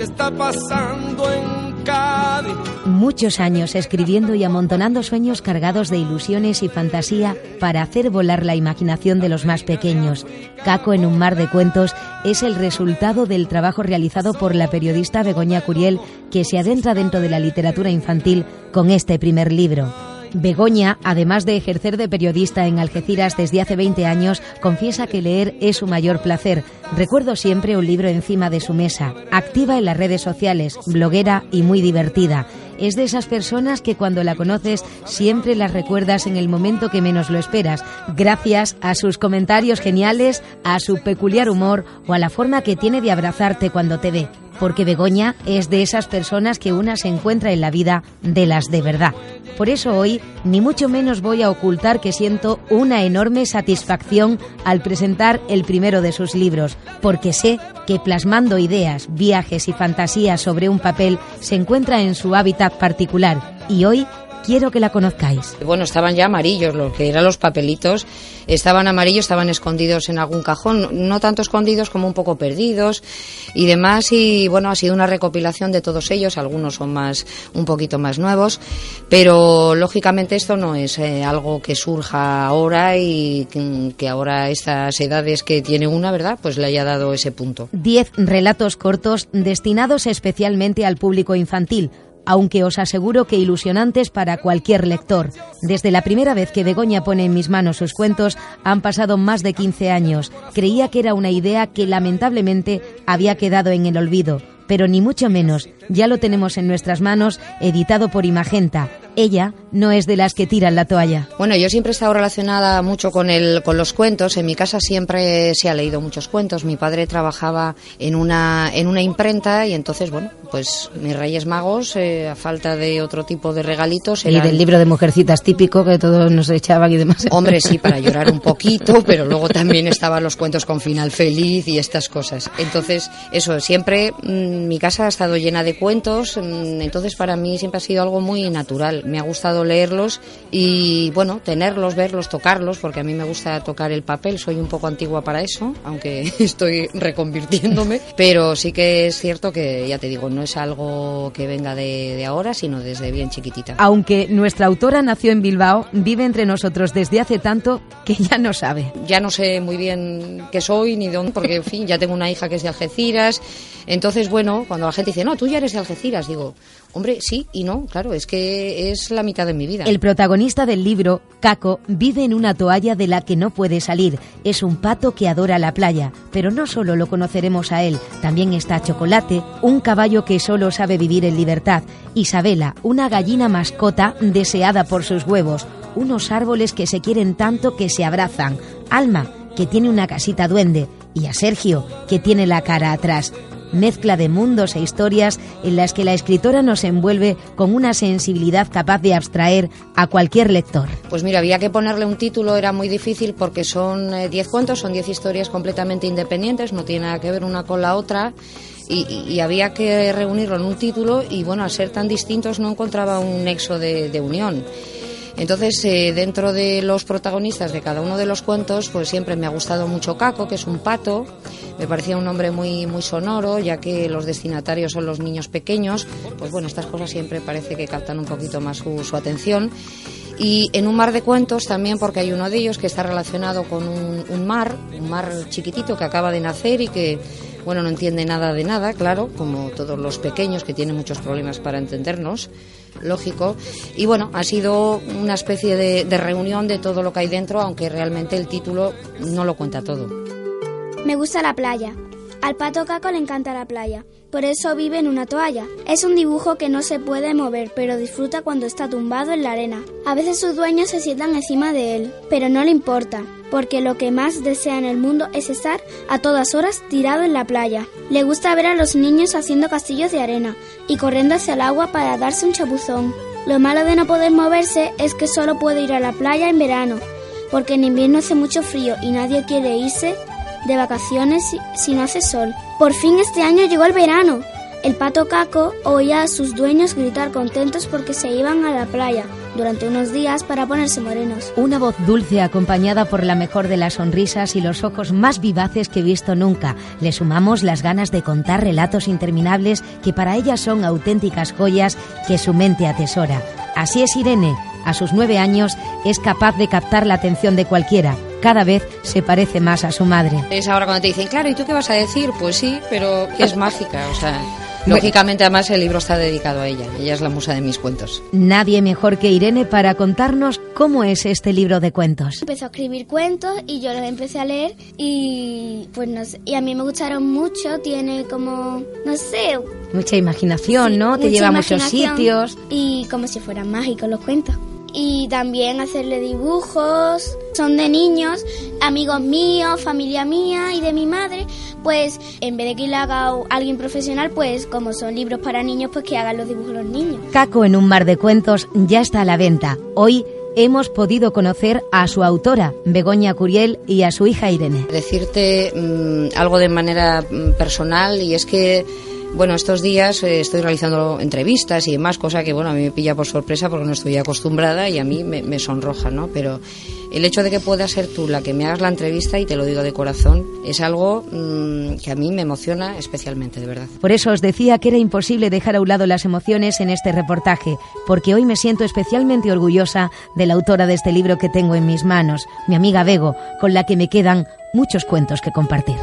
está pasando en Cádiz. Muchos años escribiendo y amontonando sueños cargados de ilusiones y fantasía para hacer volar la imaginación de los más pequeños. Caco en un mar de cuentos es el resultado del trabajo realizado por la periodista Begoña Curiel, que se adentra dentro de la literatura infantil con este primer libro. Begoña, además de ejercer de periodista en Algeciras desde hace 20 años, confiesa que leer es su mayor placer. Recuerdo siempre un libro encima de su mesa. Activa en las redes sociales, bloguera y muy divertida. Es de esas personas que cuando la conoces siempre las recuerdas en el momento que menos lo esperas, gracias a sus comentarios geniales, a su peculiar humor o a la forma que tiene de abrazarte cuando te ve porque Begoña es de esas personas que una se encuentra en la vida de las de verdad. Por eso hoy ni mucho menos voy a ocultar que siento una enorme satisfacción al presentar el primero de sus libros, porque sé que plasmando ideas, viajes y fantasías sobre un papel se encuentra en su hábitat particular y hoy quiero que la conozcáis. Bueno, estaban ya amarillos, lo que eran los papelitos, estaban amarillos, estaban escondidos en algún cajón, no tanto escondidos como un poco perdidos y demás. Y bueno, ha sido una recopilación de todos ellos, algunos son más, un poquito más nuevos, pero lógicamente esto no es eh, algo que surja ahora y que ahora estas edades que tiene una, ¿verdad? Pues le haya dado ese punto. Diez relatos cortos destinados especialmente al público infantil aunque os aseguro que ilusionantes para cualquier lector. Desde la primera vez que Begoña pone en mis manos sus cuentos han pasado más de 15 años. Creía que era una idea que lamentablemente había quedado en el olvido, pero ni mucho menos. Ya lo tenemos en nuestras manos, editado por Imagenta, ella no es de las que tiran la toalla. Bueno, yo siempre he estado relacionada mucho con, el, con los cuentos. En mi casa siempre se ha leído muchos cuentos. Mi padre trabajaba en una, en una imprenta y entonces, bueno, pues mis Reyes Magos, eh, a falta de otro tipo de regalitos. Y del libro de mujercitas típico que todos nos echaban y demás. Hombre, sí, para llorar un poquito, pero luego también estaban los cuentos con final feliz y estas cosas. Entonces, eso, siempre mm, mi casa ha estado llena de cuentos, mm, entonces para mí siempre ha sido algo muy natural me ha gustado leerlos y bueno, tenerlos, verlos, tocarlos, porque a mí me gusta tocar el papel, soy un poco antigua para eso, aunque estoy reconvirtiéndome, pero sí que es cierto que, ya te digo, no es algo que venga de, de ahora, sino desde bien chiquitita. Aunque nuestra autora nació en Bilbao, vive entre nosotros desde hace tanto que ya no sabe. Ya no sé muy bien qué soy ni dónde, porque en fin, ya tengo una hija que es de Algeciras, entonces bueno, cuando la gente dice, no, tú ya eres de Algeciras, digo, hombre, sí y no, claro, es que es la mitad de El protagonista del libro, Caco, vive en una toalla de la que no puede salir. Es un pato que adora la playa, pero no solo lo conoceremos a él, también está Chocolate, un caballo que solo sabe vivir en libertad, Isabela, una gallina mascota deseada por sus huevos, unos árboles que se quieren tanto que se abrazan, Alma, que tiene una casita duende, y a Sergio, que tiene la cara atrás mezcla de mundos e historias en las que la escritora nos envuelve con una sensibilidad capaz de abstraer a cualquier lector. Pues mira, había que ponerle un título, era muy difícil porque son 10 eh, cuentos, son 10 historias completamente independientes, no tiene nada que ver una con la otra. Y, había que reunirlo en un título y bueno, al ser tan distintos no encontraba un nexo de unión. Entonces, eh, dentro de los protagonistas de cada uno de los cuentos, pues siempre me ha gustado mucho Caco, que es un pato. Me parecía un nombre muy, muy sonoro, ya que los destinatarios son los niños pequeños. Pues bueno, estas cosas siempre parece que captan un poquito más su, atención. Y en un mar de cuentos también, porque hay uno de ellos que está relacionado con un, mar, un mar chiquitito que acaba de nacer y que bueno, no entiende nada de nada, claro, como todos los pequeños que tienen muchos problemas para entendernos lógico. Y bueno, ha sido una especie de, reunión de todo lo que hay dentro, aunque realmente el título no lo cuenta todo. Me gusta la playa. Al pato Caco le encanta la playa, por eso vive en una toalla. Es un dibujo que no se puede mover, pero disfruta cuando está tumbado en la arena. A veces sus dueños se sientan encima de él, pero no le importa, porque lo que más desea en el mundo es estar a todas horas tirado en la playa. Le gusta ver a los niños haciendo castillos de arena y corriendo hacia el agua para darse un chapuzón. Lo malo de no poder moverse es que solo puede ir a la playa en verano, porque en invierno hace mucho frío y nadie quiere irse de vacaciones si no hace sol. Por fin este año llegó el verano. El pato Caco oía a sus dueños gritar contentos porque se iban a la playa durante unos días para ponerse morenos. Una voz dulce acompañada por la mejor de las sonrisas y los ojos más vivaces que he visto nunca. Le sumamos las ganas de contar relatos interminables que para ella son auténticas joyas que su mente atesora. Así es Irene. A sus nueve años es capaz de captar la atención de cualquiera. Cada vez se parece más a su madre. Es ahora cuando te dicen, claro, ¿y tú qué vas a decir? Pues sí, pero es mágica, o sea... Lógicamente, además, el libro está dedicado a ella. Ella es la musa de mis cuentos. Nadie mejor que Irene para contarnos cómo es este libro de cuentos. Empezó a escribir cuentos y yo los empecé a leer y pues no sé, y a mí me gustaron mucho. Tiene como, no sé, Mucha imaginación, ¿no? Te lleva a muchos sitios. Y como si fueran mágicos los cuentos. Y también hacerle dibujos. Son de niños, amigos míos, familia mía y de mi madre. Pues en vez de que lo haga alguien profesional, pues como son libros para niños, pues que hagan los dibujos los niños. Caco en un mar de cuentos ya está a la venta. Hoy hemos podido conocer a su autora, Begoña Curiel, y a su hija Irene. Decirte mm, algo de manera mm, personal y es que bueno, estos días eh, estoy realizando entrevistas y demás, cosa que, bueno, a mí me pilla por sorpresa porque no estoy acostumbrada y a mí me, sonroja, ¿no? Pero el hecho de que puedas ser tú la que me hagas la entrevista, y te lo digo de corazón, es algo mm, que a mí me emociona especialmente, de verdad. Por eso os decía que era imposible dejar a un lado las emociones en este reportaje, porque hoy me siento especialmente orgullosa de la autora de este libro que tengo en mis manos, mi amiga Bego, con la que me quedan muchos cuentos que compartir.